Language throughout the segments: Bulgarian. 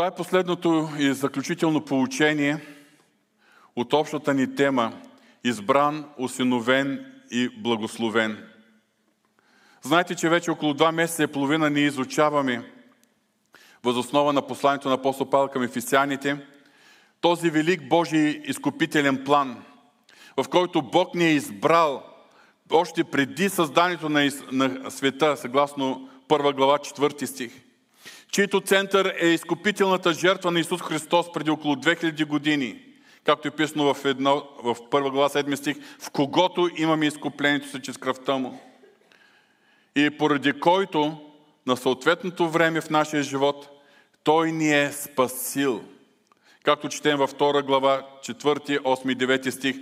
Това е последното и заключително получение от общата ни тема Избран, осиновен и благословен. Знаете, че вече около два месеца и половина ни изучаваме възоснова на посланието на апостол Павел към ефисяните този велик Божий изкупителен план, в който Бог ни е избрал още преди създанието на, света, съгласно първа глава, 4 стих – чийто център е изкупителната жертва на Исус Христос преди около 2000 години, както е писано в, едно, в първа глава 7 стих, в когото имаме изкуплението си чрез кръвта му. И поради който на съответното време в нашия живот Той ни е спасил. Както четем във 2 глава 4, 8 и 9 стих,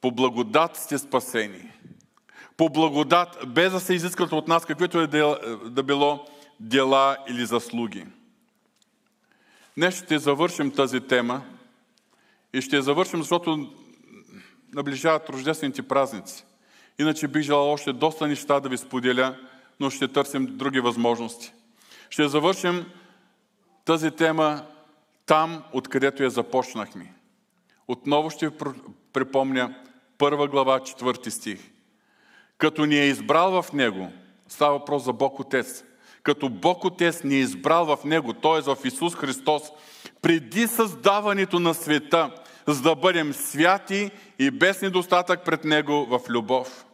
по благодат сте спасени. По благодат, без да се изискат от нас каквито е да било дела или заслуги. Днес ще завършим тази тема и ще завършим, защото наближават рождествените празници. Иначе бих желал още доста неща да ви споделя, но ще търсим други възможности. Ще завършим тази тема там, откъдето я започнахме. Отново ще припомня първа глава, четвърти стих. Като ни е избрал в Него, става въпрос за Бог Отец – като Бог Отец ни е избрал в Него, т.е. в Исус Христос, преди създаването на света, за да бъдем святи и без недостатък пред Него в любов.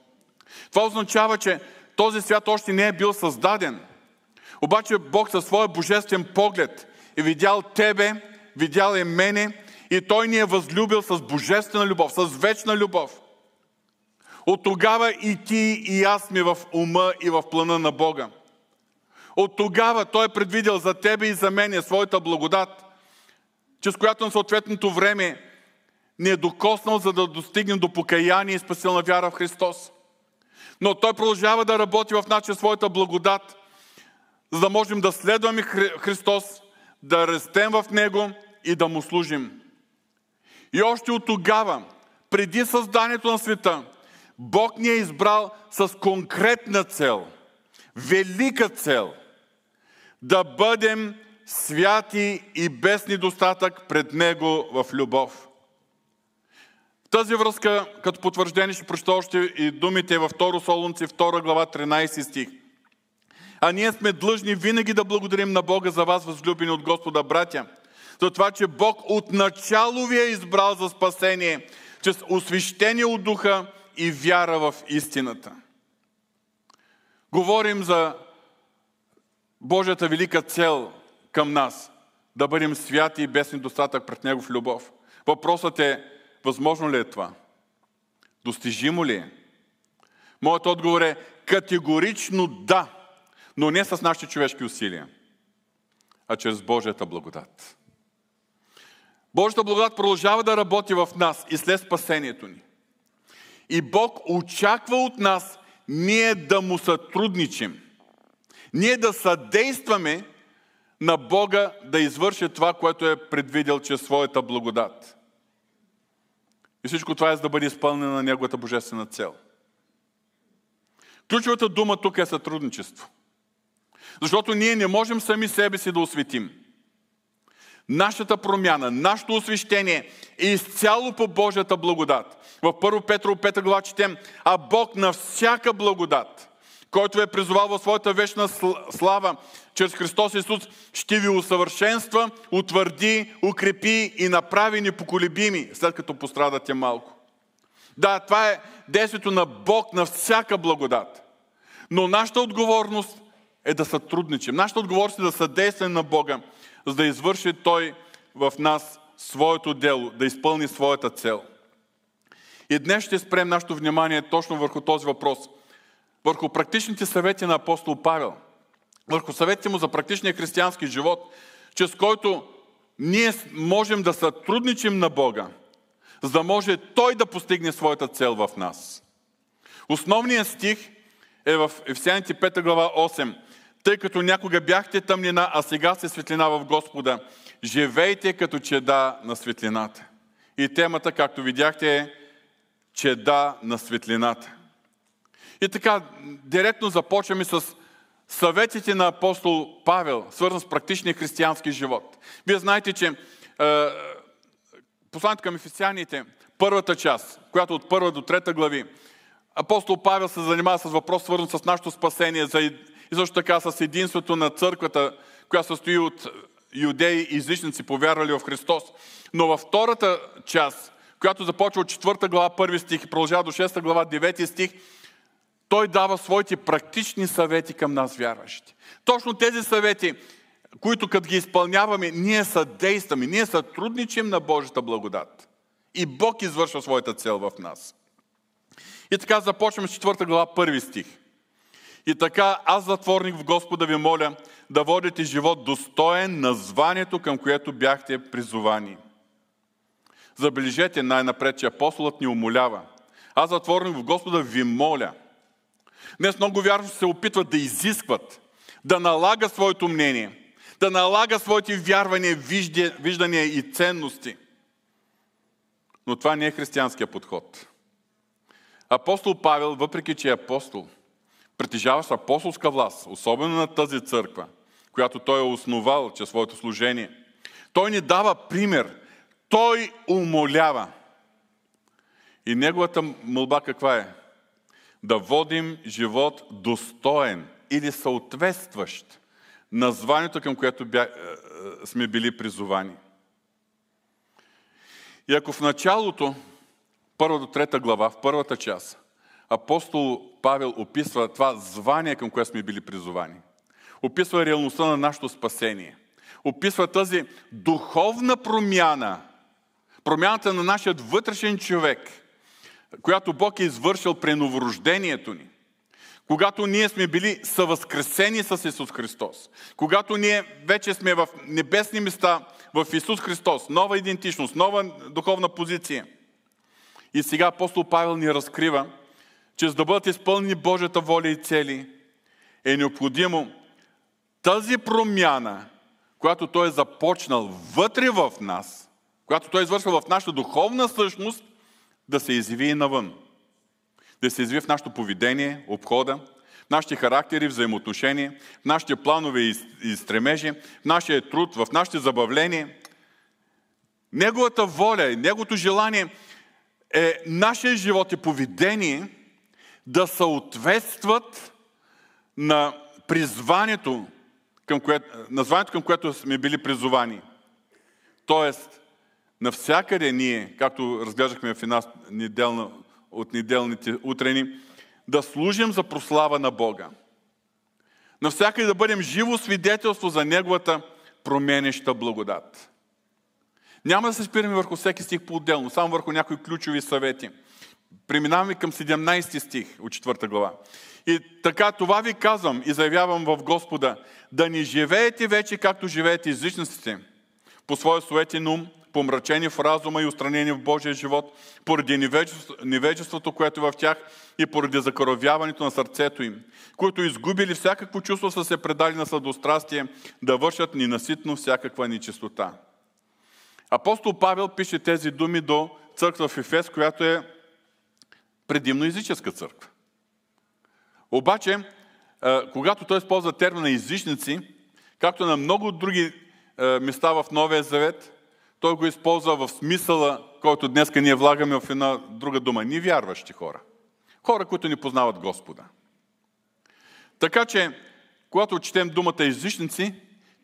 Това означава, че този свят още не е бил създаден. Обаче Бог със своя божествен поглед е видял тебе, видял е мене и Той ни е възлюбил с божествена любов, с вечна любов. От тогава и ти и аз сме в ума и в плана на Бога. От тогава Той е предвидел за тебе и за мене своята благодат, чрез която на съответното време ни е докоснал, за да достигнем до покаяние и спасилна вяра в Христос. Но Той продължава да работи в начин своята благодат, за да можем да следваме Христос, да растем в Него и да Му служим. И още от тогава, преди създанието на света, Бог ни е избрал с конкретна цел, велика цел – да бъдем святи и без недостатък пред Него в любов. В тази връзка, като потвърждение, ще прочета още и думите във 2 Солунци, 2 глава, 13 стих. А ние сме длъжни винаги да благодарим на Бога за вас, възлюбени от Господа, братя, за това, че Бог отначало ви е избрал за спасение, чрез освещение от духа и вяра в истината. Говорим за Божията велика цел към нас да бъдем святи и без недостатък пред Него в любов. Въпросът е, възможно ли е това? Достижимо ли е? Моят отговор е категорично да, но не с нашите човешки усилия, а чрез Божията благодат. Божията благодат продължава да работи в нас и след спасението ни. И Бог очаква от нас ние да му сътрудничим – ние да съдействаме на Бога да извърши това, което е предвидел чрез своята благодат. И всичко това е за да бъде изпълнена на Неговата божествена цел. Ключовата дума тук е сътрудничество. Защото ние не можем сами себе си да осветим. Нашата промяна, нашето освещение е изцяло по Божията благодат. В 1 Петро 5 глава четем, а Бог на всяка благодат – който е призовал в своята вечна слава, чрез Христос Исус, ще ви усъвършенства, утвърди, укрепи и направи непоколебими, след като пострадате малко. Да, това е действието на Бог на всяка благодат. Но нашата отговорност е да сътрудничим. Нашата отговорност е да съдействаме на Бога, за да извърши Той в нас своето дело, да изпълни своята цел. И днес ще спрем нашето внимание точно върху този въпрос – върху практичните съвети на апостол Павел, върху съветите му за практичния християнски живот, чрез който ние можем да сътрудничим на Бога, за да може Той да постигне своята цел в нас. Основният стих е в Ефесяните 5 глава 8. Тъй като някога бяхте тъмнина, а сега сте светлина в Господа, живейте като чеда на светлината. И темата, както видяхте, е чеда на светлината. И така, директно започваме с съветите на апостол Павел, свързан с практичния християнски живот. Вие знаете, че е, посланието към ефесяните, първата част, която от първа до трета глави, апостол Павел се занимава с въпрос, свързан с нашето спасение, за, и също така с единството на църквата, която състои от юдеи и езичници, повярвали в Христос. Но във втората част, която започва от 4 глава, 1 стих и продължава до 6 глава, 9 стих, той дава своите практични съвети към нас, вярващите. Точно тези съвети, които като ги изпълняваме, ние съдействаме, ние сътрудничим на Божията благодат. И Бог извършва своята цел в нас. И така започваме с 4 глава, първи стих. И така, аз затворник в Господа ви моля да водите живот достоен на званието, към което бяхте призовани. Забележете най-напред, че апостолът ни умолява. Аз затворник в Господа ви моля. Днес много вярващи се опитват да изискват, да налага своето мнение, да налага своите вярвания, виждания и ценности. Но това не е християнския подход. Апостол Павел, въпреки че е апостол, притежаващ апостолска власт, особено на тази църква, която той е основал чрез своето служение, той ни дава пример. Той умолява. И неговата мълба каква е? Да водим живот достоен или съответстващ на званието, към което бя, е, е, сме били призовани. И ако в началото първа до трета глава, в първата част, апостол Павел описва това звание, към което сме били призовани. Описва реалността на нашето спасение. Описва тази духовна промяна, промяната на нашия вътрешен човек, която Бог е извършил при новорождението ни. Когато ние сме били съвъзкресени с Исус Христос. Когато ние вече сме в небесни места в Исус Христос. Нова идентичност, нова духовна позиция – и сега апостол Павел ни разкрива, че за да бъдат изпълнени Божията воля и цели, е необходимо тази промяна, която той е започнал вътре в нас, която той е извършва в нашата духовна същност, да се изяви и навън. Да се изяви в нашето поведение, обхода, в нашите характери, взаимоотношения, в нашите планове и стремежи, в нашия труд, в нашите забавления. Неговата воля и неговото желание е нашия живот и поведение да съответстват на призванието, към което, названието, към което сме били призовани. Тоест, навсякъде ние, както разглеждахме в една неделна, от неделните утрени, да служим за прослава на Бога. Навсякъде да бъдем живо свидетелство за Неговата променеща благодат. Няма да се спираме върху всеки стих по-отделно, само върху някои ключови съвети. Преминаваме към 17 стих от 4 глава. И така, това ви казвам и заявявам в Господа, да не живеете вече както живеете езичниците, по своя суетен ум, помрачени в разума и устранени в Божия живот, поради невежеството, което е в тях и поради закоровяването на сърцето им, които изгубили всякакво чувство, са се предали на сладострастие да вършат ненаситно всякаква нечистота. Апостол Павел пише тези думи до църква в Ефес, която е предимно езическа църква. Обаче, когато той използва термина езичници, както на много други места в Новия Завет, той го използва в смисъла, който днес ние влагаме в една друга дума. Ни вярващи хора. Хора, които не познават Господа. Така че, когато четем думата езичници,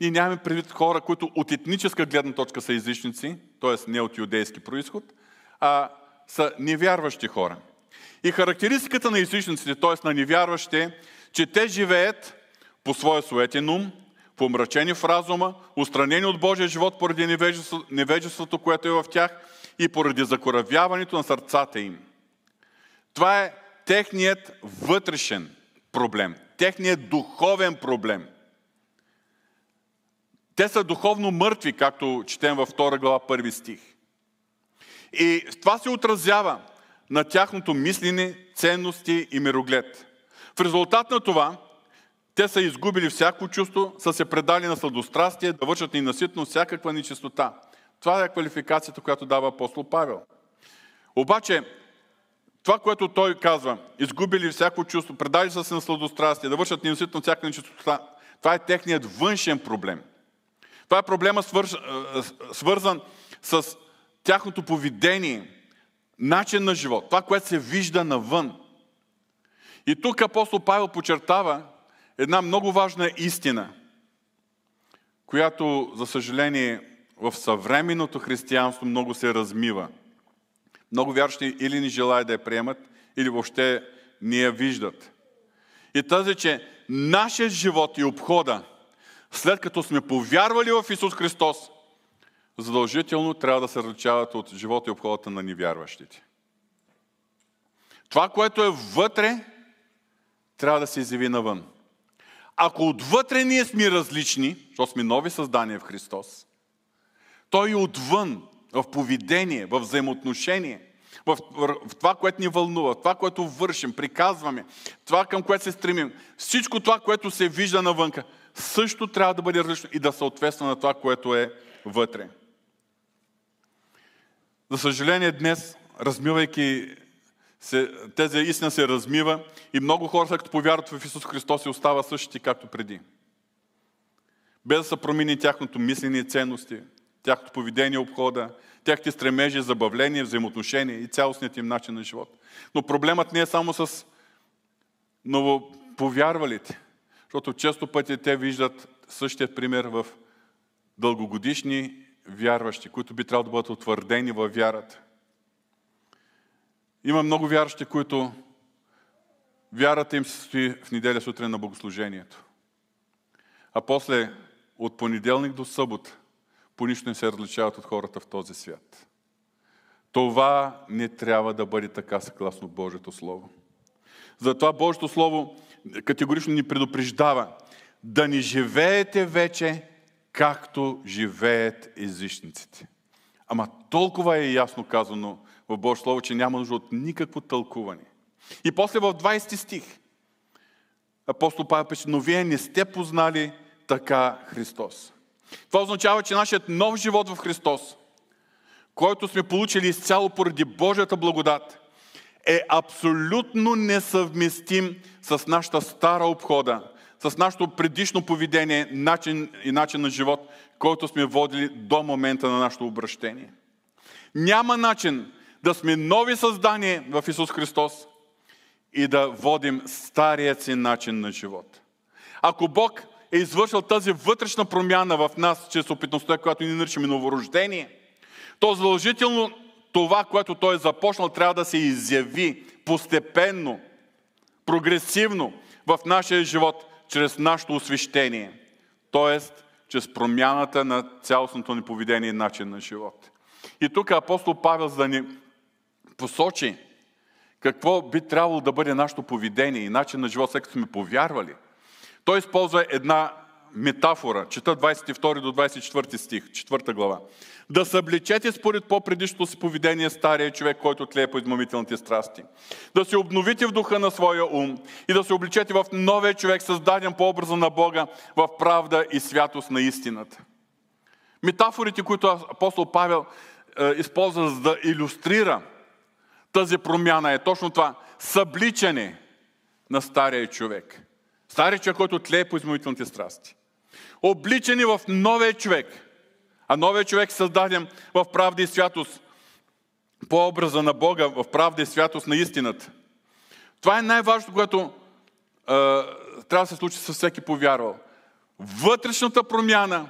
ние нямаме предвид хора, които от етническа гледна точка са езичници, т.е. не от юдейски происход, а са невярващи хора. И характеристиката на езичниците, т.е. на невярващите, че те живеят по своя суетен ум, помрачени в разума, устранени от Божия живот поради невежеството, което е в тях и поради закоравяването на сърцата им. Това е техният вътрешен проблем, техният духовен проблем – те са духовно мъртви, както четем във 2 глава, първи стих. И това се отразява на тяхното мислене, ценности и мироглед. В резултат на това, те са изгубили всяко чувство, са се предали на сладострастие, да вършат и наситно всякаква нечистота. Това е квалификацията, която дава апостол Павел. Обаче, това, което той казва, изгубили всяко чувство, предали са се на сладострастие, да вършат неуситно всяка нечистота, това е техният външен проблем. Това е проблема свърз, свързан с тяхното поведение, начин на живот, това, което се вижда навън. И тук апостол Павел подчертава една много важна истина, която, за съжаление, в съвременното християнство много се размива. Много вярващи или не желаят да я приемат, или въобще не я виждат. И тази, че нашия живот и обхода, след като сме повярвали в Исус Христос, задължително трябва да се различават от живота и обходата на невярващите. Това, което е вътре, трябва да се изяви навън. Ако отвътре ние сме различни, защото сме нови създания в Христос, той и отвън, в поведение, в взаимоотношение, в, в това, което ни вълнува, в това, което вършим, приказваме, това, към което се стремим, всичко това, което се вижда навънка, също трябва да бъде различно и да съответства на това, което е вътре. За съжаление, днес, размивайки се, тези истина се размива и много хора, като повярват в Исус Христос, и остава същите, както преди. Без да са промени тяхното мислене и ценности, тяхното поведение, обхода, тяхните стремежи, забавления, взаимоотношения и цялостният им начин на живот. Но проблемът не е само с новоповярвалите, защото често пъти те виждат същия пример в дългогодишни вярващи, които би трябвало да бъдат утвърдени във вярата. Има много вярващи, които вярата им се стои в неделя сутрин на богослужението. А после от понеделник до събота по нищо не се различават от хората в този свят. Това не трябва да бъде така съгласно Божието Слово. Затова Божието Слово категорично ни предупреждава да не живеете вече както живеят езичниците. Ама толкова е ясно казано в Божието Слово, че няма нужда от никакво тълкуване. И после в 20 стих апостол Павел пише, но вие не сте познали така Христос. Това означава, че нашият нов живот в Христос, който сме получили изцяло поради Божията благодат, е абсолютно несъвместим с нашата стара обхода, с нашето предишно поведение начин и начин на живот, който сме водили до момента на нашето обращение. Няма начин да сме нови създания в Исус Христос и да водим старият си начин на живот. Ако Бог е извършил тази вътрешна промяна в нас, чрез опитността, която ни наричаме новорождение, то задължително това, което Той е започнал, трябва да се изяви постепенно, прогресивно в нашия живот, чрез нашето освещение. Тоест, чрез промяната на цялостното ни поведение и начин на живот. И тук апостол Павел, за да ни посочи какво би трябвало да бъде нашето поведение и начин на живот, след като сме повярвали – той използва една метафора. Чета 22 до 24 стих, 4 глава. Да съблечете според по-предишното си поведение стария човек, който тлее по измамителните страсти. Да се обновите в духа на своя ум и да се обличете в новия човек, създаден по образа на Бога, в правда и святост на истината. Метафорите, които апостол Павел е, използва за да иллюстрира тази промяна е точно това. Събличане на стария човек – Стария човек, който тлее по измовителните страсти. Обличани в новия човек. А новия човек създаден в правда и святост по образа на Бога, в правда и святост на истината. Това е най-важното, което е, трябва да се случи с всеки повярвал. Вътрешната промяна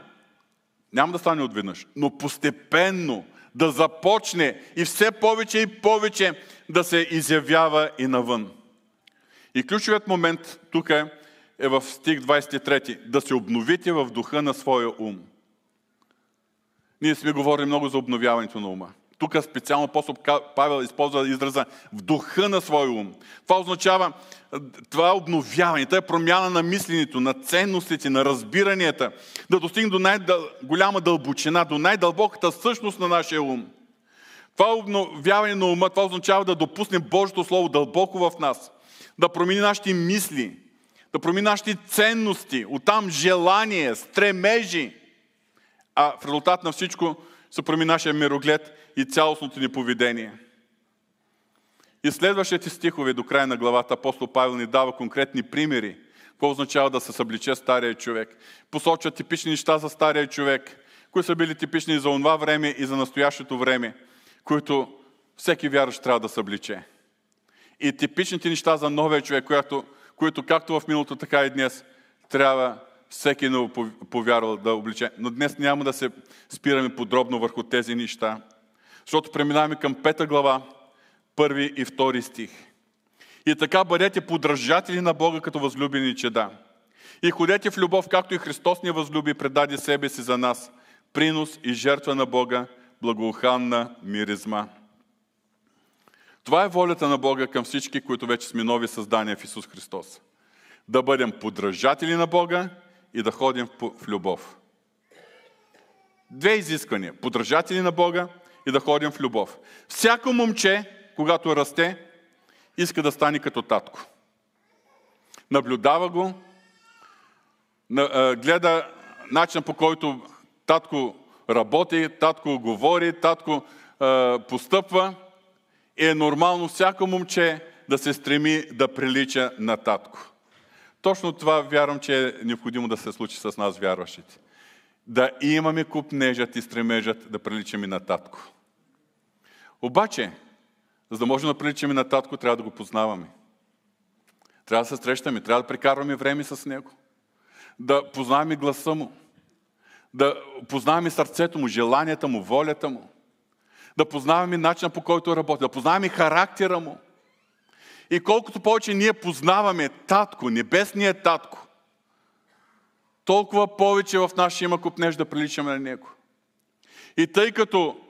няма да стане отведнъж, но постепенно да започне и все повече и повече да се изявява и навън. И ключовият момент тук е е в стих 23. Да се обновите в духа на своя ум. Ние сме говорили много за обновяването на ума. Тук специално апостол Павел използва израза в духа на своя ум. Това означава това е обновяване, това е промяна на мисленето, на ценностите, на разбиранията, да достигне до най-голяма дълбочина, до най-дълбоката същност на нашия ум. Това обновяване на ума, това означава да допуснем Божието Слово дълбоко в нас, да промени нашите мисли, да промени нашите ценности, оттам желание, стремежи, а в резултат на всичко се промени нашия мироглед и цялостното ни поведение. И следващите стихове до края на главата апостол Павел ни дава конкретни примери. Какво означава да се събличе стария човек? Посочва типични неща за стария човек, които са били типични за това време и за настоящето време, които всеки вярващ трябва да събличе. И типичните неща за новия човек, които, които както в миналото, така и днес, трябва всеки ново повярвал да обличе. Но днес няма да се спираме подробно върху тези неща, защото преминаваме към пета глава, първи и втори стих. И така бъдете подражатели на Бога като възлюбени чеда. И ходете в любов, както и Христос ни възлюби предаде себе си за нас. Принос и жертва на Бога, благоуханна миризма. Това е волята на Бога към всички, които вече сме нови създания в Исус Христос. Да бъдем подражатели на Бога и да ходим в любов. Две изисквания. Подражатели на Бога и да ходим в любов. Всяко момче, когато расте, иска да стане като татко. Наблюдава го, гледа начин по който татко работи, татко говори, татко постъпва. И е нормално всяко момче да се стреми да прилича на татко. Точно това вярвам, че е необходимо да се случи с нас, вярващите. Да имаме купнежът и стремежът да приличаме на татко. Обаче, за да можем да приличаме на татко, трябва да го познаваме. Трябва да се срещаме, трябва да прекарваме време с него. Да познаваме гласа му. Да познаваме сърцето му, желанията му, волята му. Да познаваме начина по който работи. Да познаваме характера му. И колкото повече ние познаваме Татко, Небесния Татко, толкова повече в нашия има купнеж да приличаме на Него. И тъй като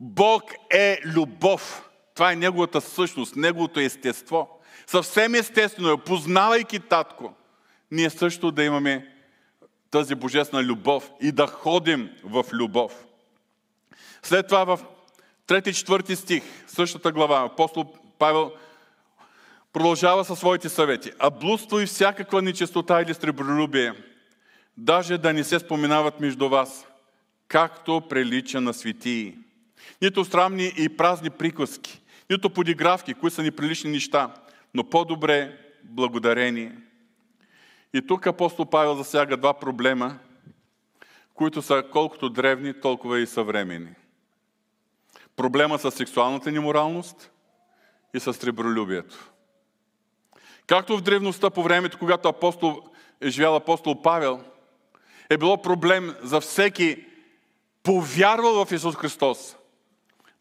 Бог е любов, това е Неговата същност, Неговото естество, съвсем естествено е, познавайки Татко, ние също да имаме тази божествена любов и да ходим в любов. След това в 3-4 стих, същата глава, апостол Павел Продължава със своите съвети. А блудство и всякаква нечистота или сребролюбие, даже да не се споменават между вас, както прилича на светии. Нито срамни и празни приказки, нито подигравки, които са неприлични неща, но по-добре благодарение. И тук апостол Павел засяга два проблема, които са колкото древни, толкова и съвремени. Проблема с сексуалната неморалност и с сребролюбието. Както в древността по времето, когато апостол, е живял апостол Павел, е било проблем за всеки повярвал в Исус Христос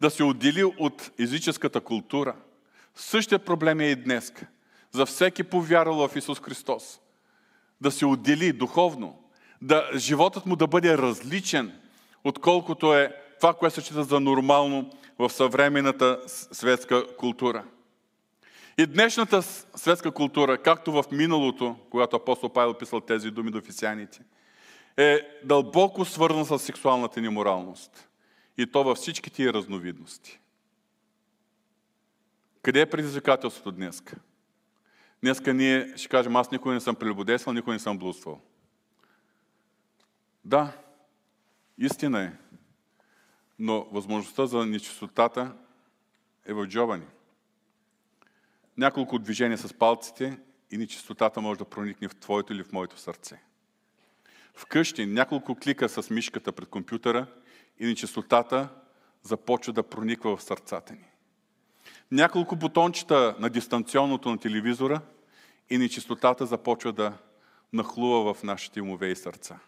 да се отдели от езическата култура. Същия проблем е и днес. За всеки повярвал в Исус Христос да се отдели духовно, да, животът му да бъде различен, отколкото е това, което се счита за нормално в съвременната светска култура. И днешната светска култура, както в миналото, когато апостол Павел писал тези думи до офисяните, е дълбоко свързана с сексуалната ни моралност. И то във всичките и разновидности. Къде е предизвикателството днес? Днеска ние ще кажем, аз никой не съм прелюбодействал, никой не съм блудствал. Да, истина е. Но възможността за нечистотата е в джоба ни няколко движения с палците и нечистотата може да проникне в твоето или в моето сърце. Вкъщи няколко клика с мишката пред компютъра и нечистотата започва да прониква в сърцата ни. Няколко бутончета на дистанционното на телевизора и нечистотата започва да нахлува в нашите умове и сърца.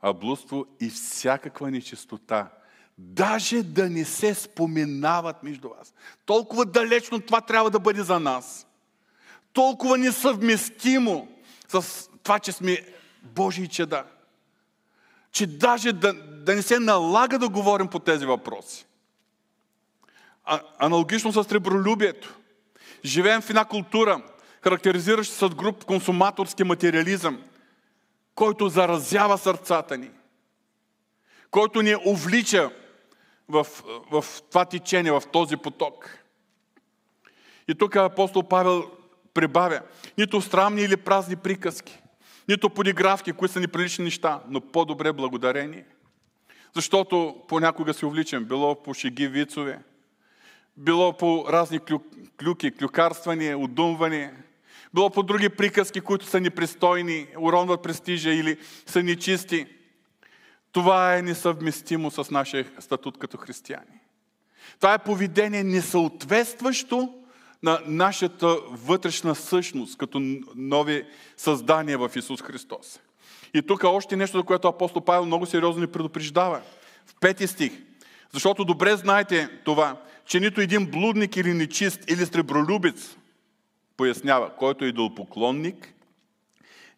А блудство и всякаква нечистота даже да не се споменават между вас. Толкова далечно това трябва да бъде за нас. Толкова несъвместимо с това, че сме Божии чеда. Че даже да, да не се налага да говорим по тези въпроси. А, аналогично с сребролюбието. Живеем в една култура, характеризираща от груп консуматорски материализъм, който заразява сърцата ни, който ни увлича в, в това течение, в този поток. И тук апостол Павел прибавя, нито странни или празни приказки, нито подигравки, които са неприлични неща, но по-добре благодарение. Защото понякога се увличам, било по шеги вицове, било по разни клю, клюки, клюкарствания, удумвания, било по други приказки, които са непристойни, уронват престижа или са нечисти. Това е несъвместимо с нашия статут като християни. Това е поведение несъответстващо на нашата вътрешна същност, като нови създания в Исус Христос. И тук още нещо, за което апостол Павел много сериозно ни предупреждава. В пети стих. Защото добре знаете това, че нито един блудник или нечист или сребролюбец, пояснява, който е идолопоклонник,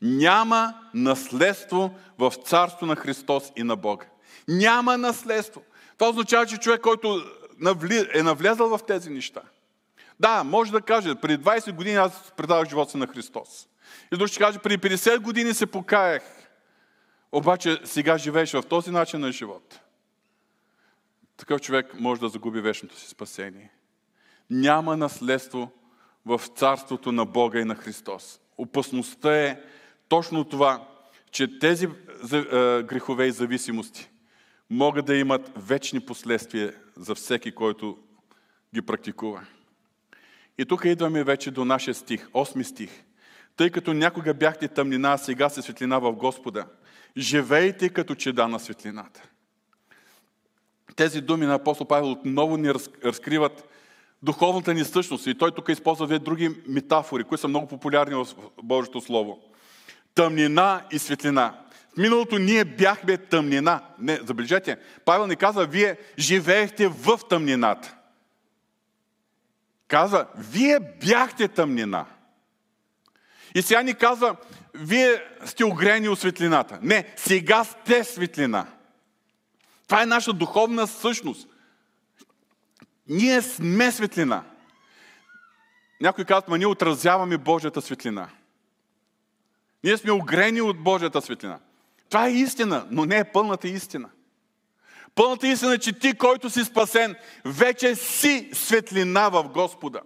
няма наследство в царство на Христос и на Бога. Няма наследство. Това означава, че човек, който е навлязал в тези неща. Да, може да каже, преди 20 години аз предавах живота си на Христос. И друг ще каже, преди 50 години се покаях. Обаче сега живееш в този начин на живот. Такъв човек може да загуби вечното си спасение. Няма наследство в царството на Бога и на Христос. Опасността е точно това, че тези грехове и зависимости могат да имат вечни последствия за всеки, който ги практикува. И тук идваме вече до нашия стих, 8 стих. Тъй като някога бяхте тъмнина, а сега се светлина в Господа. Живейте като чеда на светлината. Тези думи на апостол Павел отново ни разкриват духовната ни същност. И той тук използва две други метафори, които са много популярни в Божието Слово. Тъмнина и светлина. В миналото ние бяхме тъмнина. Не, забележете, Павел ни казва, вие живеехте в тъмнината. Казва, вие бяхте тъмнина. И сега ни казва, вие сте огрени от светлината. Не, сега сте светлина. Това е наша духовна същност. Ние сме светлина. Някой казва, ма ние отразяваме Божията светлина. Ние сме огрени от Божията светлина. Това е истина, но не е пълната истина. Пълната истина е, че ти, който си спасен, вече си светлина в Господа.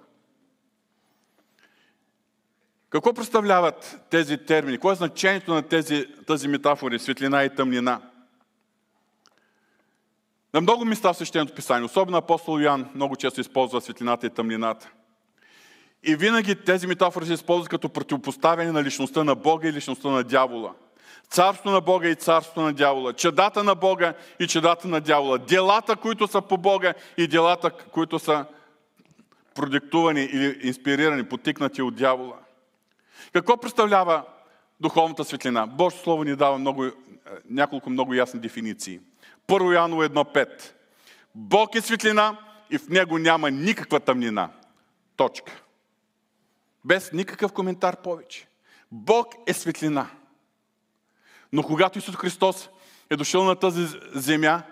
Какво представляват тези термини? Какво е значението на тези, тази метафори, светлина и тъмнина? На много места в Свещеното писание, особено апостол Йоан, много често използва светлината и тъмнината. И винаги тези метафори се използват като противопоставяне на личността на Бога и личността на дявола. Царство на Бога и царство на дявола. Чедата на Бога и чедата на дявола. Делата, които са по Бога и делата, които са продиктувани или инспирирани, потикнати от дявола. Какво представлява духовната светлина? Божието Слово ни дава много, няколко много ясни дефиниции. Първо Яново 1.5. Бог е светлина и в него няма никаква тъмнина. Точка. Без никакъв коментар повече. Бог е светлина. Но когато Исус Христос е дошъл на тази земя,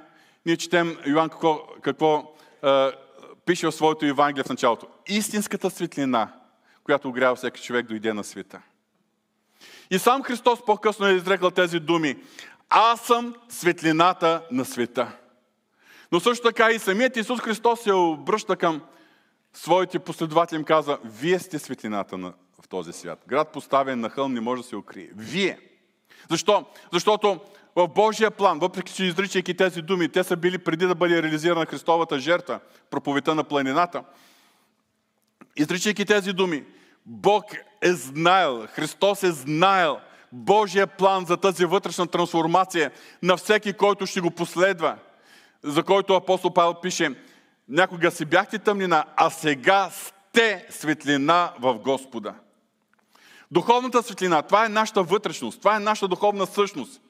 ние четем Йоан какво, какво е, пише в своето Евангелие в началото. Истинската светлина, която огрява всеки човек, дойде на света. И сам Христос по-късно е изрекал тези думи. Аз съм светлината на света. Но също така и самият Исус Христос се обръща към своите последователи им каза, вие сте светлината на, в този свят. Град поставен на хълм не може да се укрие. Вие. Защо? Защото в Божия план, въпреки че изричайки тези думи, те са били преди да бъде реализирана Христовата жертва, проповета на планината, изричайки тези думи, Бог е знаел, Христос е знаел Божия план за тази вътрешна трансформация на всеки, който ще го последва, за който апостол Павел пише, някога си бяхте тъмнина, а сега сте светлина в Господа. Духовната светлина, това е нашата вътрешност, това е нашата духовна същност.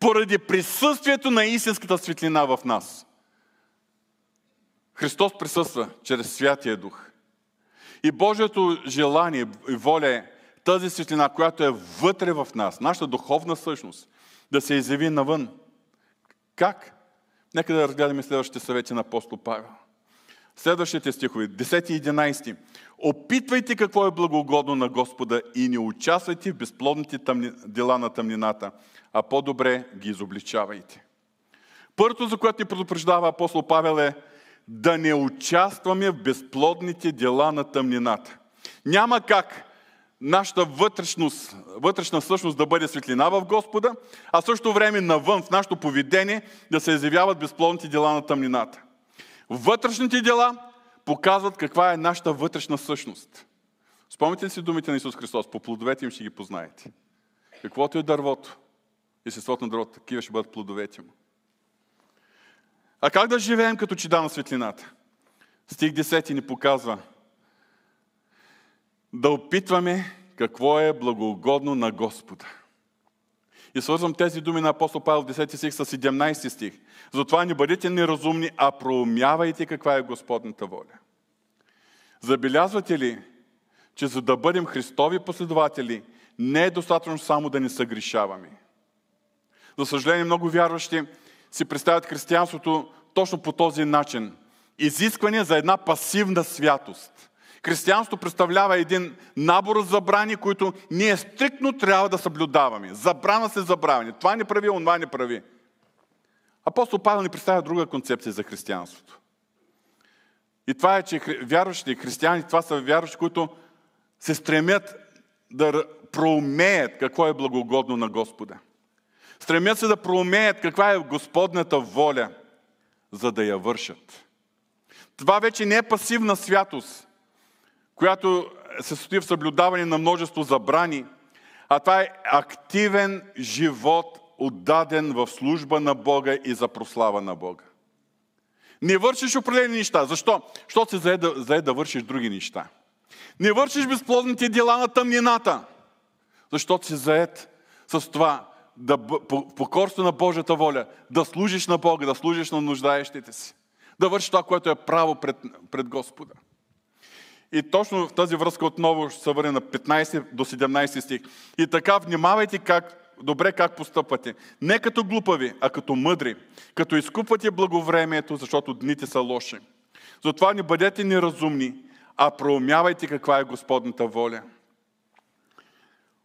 Поради присъствието на истинската светлина в нас. Христос присъства чрез Святия Дух. И Божието желание и воля е тази светлина, която е вътре в нас, нашата духовна същност, да се изяви навън. Как? Нека да разгледаме следващите съвети на апостол Павел. Следващите стихове, 10 и 11. Опитвайте какво е благогодно на Господа и не участвайте в безплодните тъмни... дела на тъмнината, а по-добре ги изобличавайте. Първото, за което ни предупреждава апостол Павел е да не участваме в безплодните дела на тъмнината. Няма как нашата вътрешност, вътрешна същност да бъде светлина в Господа, а също време навън в нашето поведение да се изявяват безплодните дела на тъмнината. Вътрешните дела показват каква е нашата вътрешна същност. Спомните ли си думите на Исус Христос? По плодовете им ще ги познаете. Каквото е дървото, естеството на дървото, такива ще бъдат плодовете му. А как да живеем като чеда на светлината? Стих 10 ни показва да опитваме какво е благоугодно на Господа. И свързвам тези думи на апостол Павел 10 стих с 17 стих. Затова не бъдете неразумни, а проумявайте каква е Господната воля. Забелязвате ли, че за да бъдем Христови последователи, не е достатъчно само да не съгрешаваме. За съжаление, много вярващи си представят християнството точно по този начин. Изискване за една пасивна святост. Християнството представлява един набор от забрани, които ние стриктно трябва да съблюдаваме. Забрана се забравяне. Това не прави, онова не прави. Апостол Павел ни представя друга концепция за християнството. И това е, че вярващите християни, това са вярващи, които се стремят да проумеят какво е благогодно на Господа. Стремят се да проумеят каква е Господната воля, за да я вършат. Това вече не е пасивна святост, която се състои в съблюдаване на множество забрани, а това е активен живот, отдаден в служба на Бога и за прослава на Бога. Не вършиш определени неща. Защо? Защото се зае да вършиш други неща. Не вършиш безплодните дела на тъмнината, защото си заед с това да покорство на Божията воля, да служиш на Бога, да служиш на нуждаещите си, да вършиш това, което е право пред, пред Господа. И точно в тази връзка отново ще се върне на 15 до 17 стих. И така внимавайте как, добре как постъпвате. Не като глупави, а като мъдри. Като изкупвате благовремието, защото дните са лоши. Затова не бъдете неразумни, а проумявайте каква е Господната воля.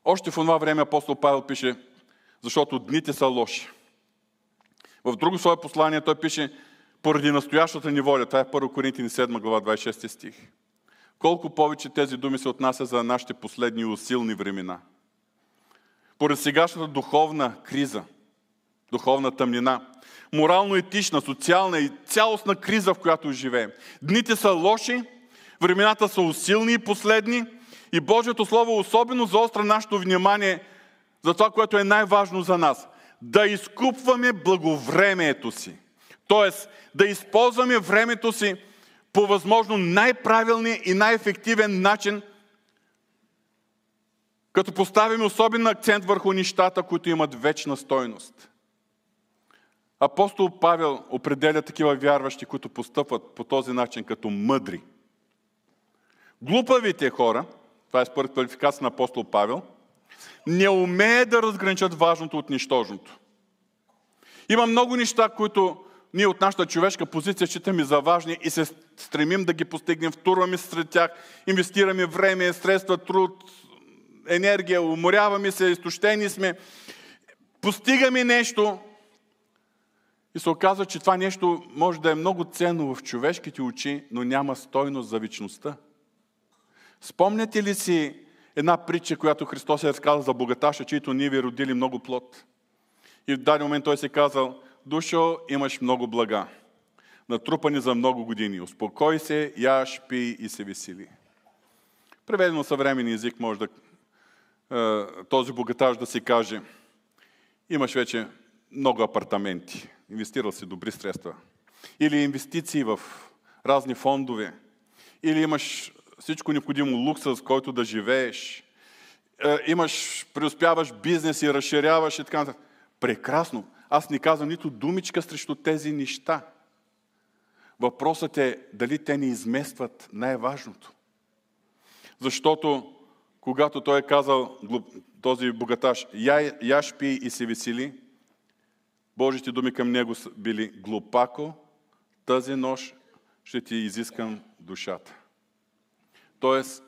Още в това време апостол Павел пише, защото дните са лоши. В друго свое послание той пише, поради настоящата ни воля. Това е 1 Коринтини 7 глава 26 стих. Колко повече тези думи се отнася за нашите последни усилни времена. Поред сегашната духовна криза, духовна тъмнина, морално-етична, социална и цялостна криза, в която живеем. Дните са лоши, времената са усилни и последни и Божието Слово особено заостра нашето внимание за това, което е най-важно за нас. Да изкупваме благовремието си. Тоест, да използваме времето си по възможно най-правилния и най-ефективен начин, като поставим особен акцент върху нещата, които имат вечна стойност. Апостол Павел определя такива вярващи, които постъпват по този начин като мъдри. Глупавите хора, това е според квалификация на апостол Павел, не умеят да разграничат важното от нищожното. Има много неща, които ние от нашата човешка позиция считаме за важни и се стремим да ги постигнем, втурваме сред тях, инвестираме време, средства, труд, енергия, уморяваме се, изтощени сме, постигаме нещо и се оказва, че това нещо може да е много ценно в човешките очи, но няма стойност за вечността. Спомняте ли си една притча, която Христос е разказал за богаташа, чието ние ви родили много плод? И в даден момент той се казал, душо, имаш много блага, натрупани за много години. Успокой се, яш, пи и се весели. Преведено съвременен език може да е, този богатаж да си каже, имаш вече много апартаменти, инвестирал си добри средства. Или инвестиции в разни фондове. Или имаш всичко необходимо лукса, с който да живееш. Е, имаш, преуспяваш бизнес и разширяваш и така нататък. Прекрасно. Аз не казвам нито думичка срещу тези неща. Въпросът е дали те ни изместват най-важното. Защото когато той е казал, този богаташ, я, яш пи и се весели, Божите думи към него са били глупако, тази нощ ще ти изискам душата. Тоест,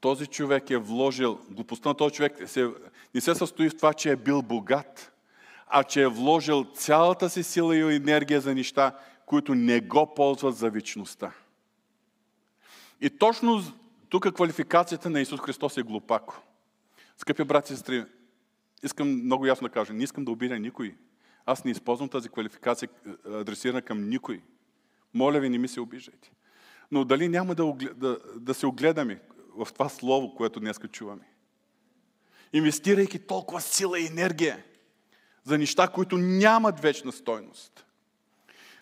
този човек е вложил, глупостта на този човек се, не се състои в това, че е бил богат, а че е вложил цялата си сила и енергия за неща, които не го ползват за вечността. И точно тук квалификацията на Исус Христос е глупако. Скъпи брати и сестри, искам много ясно да кажа, не искам да обидя никой. Аз не използвам тази квалификация адресирана към никой. Моля ви, не ми се обиждайте. Но дали няма да, да, да се огледаме в това слово, което днес чуваме? Инвестирайки толкова сила и енергия за неща, които нямат вечна стойност.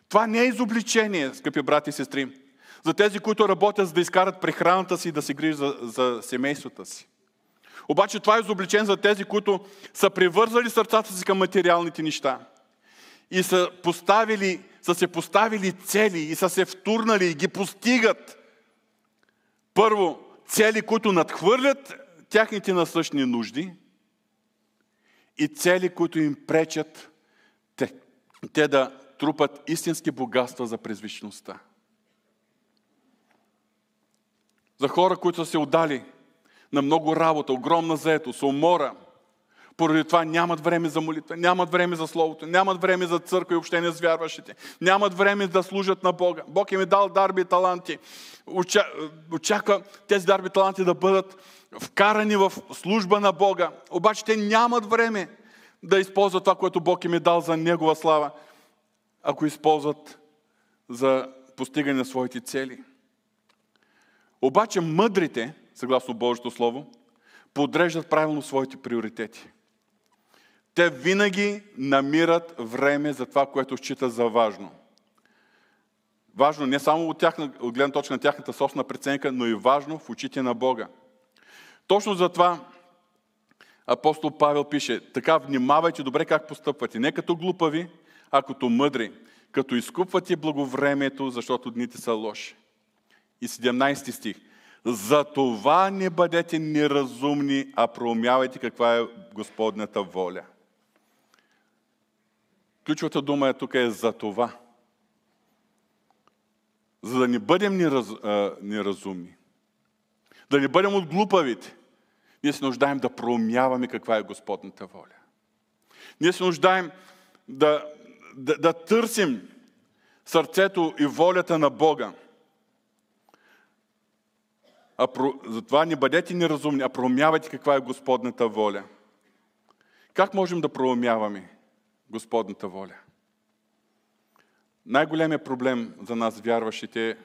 Това не е изобличение, скъпи брати и сестри, за тези, които работят за да изкарат прехраната си и да се грижат за, за семействата си. Обаче това е изобличен за тези, които са привързали сърцата си към материалните неща и са, поставили, са се поставили цели и са се втурнали и ги постигат. Първо, цели, които надхвърлят тяхните насъщни нужди и цели, които им пречат те, те да трупат истински богатства за презвичността. За хора, които са се отдали на много работа, огромна заетост, умора. Поради това нямат време за молитва, нямат време за Словото, нямат време за църква и общение с вярващите, нямат време да служат на Бога. Бог им е дал дарби и таланти. Очаква тези дарби и таланти да бъдат вкарани в служба на Бога. Обаче те нямат време да използват това, което Бог им е дал за Негова слава, ако използват за постигане на своите цели. Обаче мъдрите, съгласно Божието Слово, подреждат правилно своите приоритети. Те винаги намират време за това, което считат за важно. Важно не само от, тяхна, от гледна точка на тяхната собствена преценка, но и важно в очите на Бога. Точно за това апостол Павел пише, така внимавайте добре как постъпвате. Не като глупави, а като мъдри, като изкупвате благовремието, защото дните са лоши. И 17 стих. За това не бъдете неразумни, а проумявайте каква е Господната воля. Ключовата дума е тук е за това. За да не бъдем нераз, а, неразумни. Да не бъдем от глупавите. Ние се нуждаем да проумяваме каква е Господната воля. Ние се нуждаем да, да, да търсим сърцето и волята на Бога а про... затова не бъдете неразумни, а проумявайте каква е Господната воля. Как можем да проумяваме Господната воля? Най-големият проблем за нас, вярващите, е,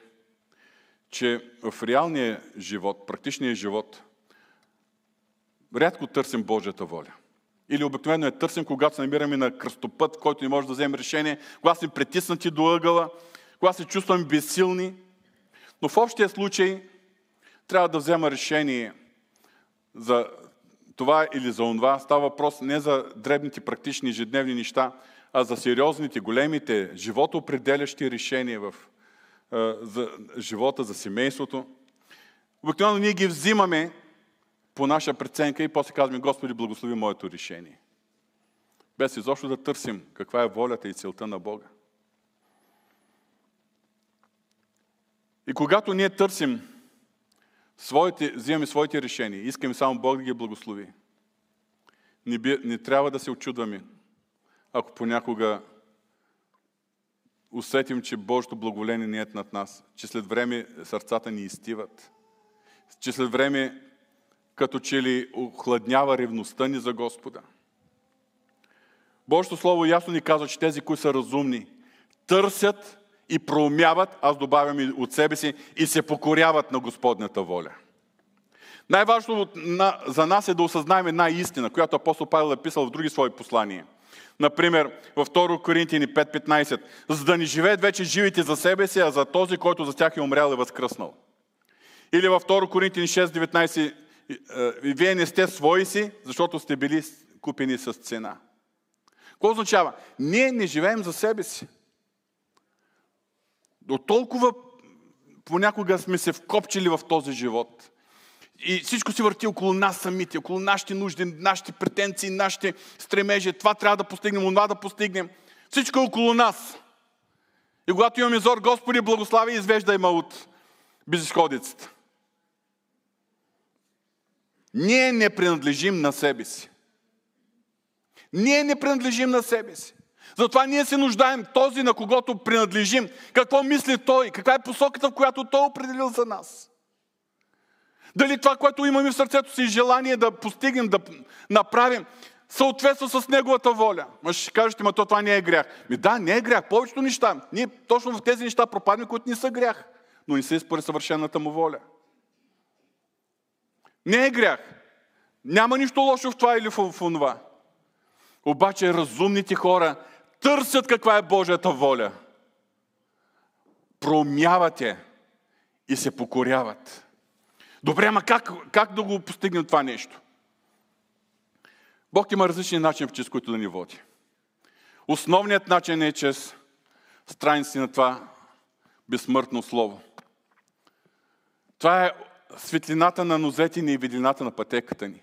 че в реалния живот, практичния живот, рядко търсим Божията воля. Или обикновено я търсим, когато се намираме на кръстопът, който не може да вземе решение, когато сме притиснати до ъгъла, когато се чувстваме безсилни. Но в общия случай трябва да взема решение за това или за това. Става въпрос не за дребните практични ежедневни неща, а за сериозните, големите, животоопределящи решения в за живота, за семейството. Обикновено ние ги взимаме по наша преценка и после казваме, Господи, благослови моето решение. Без изобщо да търсим каква е волята и целта на Бога. И когато ние търсим своите, взимаме своите решения, искаме само Бог да ги благослови. Не, би, не трябва да се очудваме, ако понякога усетим, че Божието благоволение не е над нас, че след време сърцата ни изтиват, че след време като че ли охладнява ревността ни за Господа. Божието Слово ясно ни казва, че тези, които са разумни, търсят и проумяват, аз добавям и от себе си, и се покоряват на Господната воля. Най-важното за нас е да осъзнаем една истина, която апостол Павел е писал в други свои послания. Например, във 2 Коринтини 5.15. За да не живеят вече живите за себе си, а за този, който за тях е умрял и възкръснал. Или във 2 Коринтини 6.19. Вие не сте свои си, защото сте били купени с цена. Какво означава? Ние не живеем за себе си. До толкова понякога сме се вкопчили в този живот. И всичко се върти около нас самите, около нашите нужди, нашите претенции, нашите стремежи. Това трябва да постигнем, това да постигнем. Всичко е около нас. И когато имаме зор, Господи, благослави и извеждай ме от безисходицата. Ние не принадлежим на себе си. Ние не принадлежим на себе си. Затова ние се нуждаем този, на когото принадлежим. Какво мисли той? Каква е посоката, в която той е определил за нас? Дали това, което имаме в сърцето си, желание да постигнем, да направим, съответства с Неговата воля. Ма ще кажете, ма то това не е грях. Ми да, не е грях. Повечето неща. Ние точно в тези неща пропадаме, които не са грях. но не са според съвършената му воля. Не е грях. Няма нищо лошо в това или в, в това. Обаче разумните хора търсят каква е Божията воля. Промяват я и се покоряват. Добре, ама как, как да го постигнем това нещо? Бог има различни начини, чрез които да ни води. Основният начин е чрез страници на това безсмъртно слово. Това е светлината на нозете ни и виделината на пътеката ни.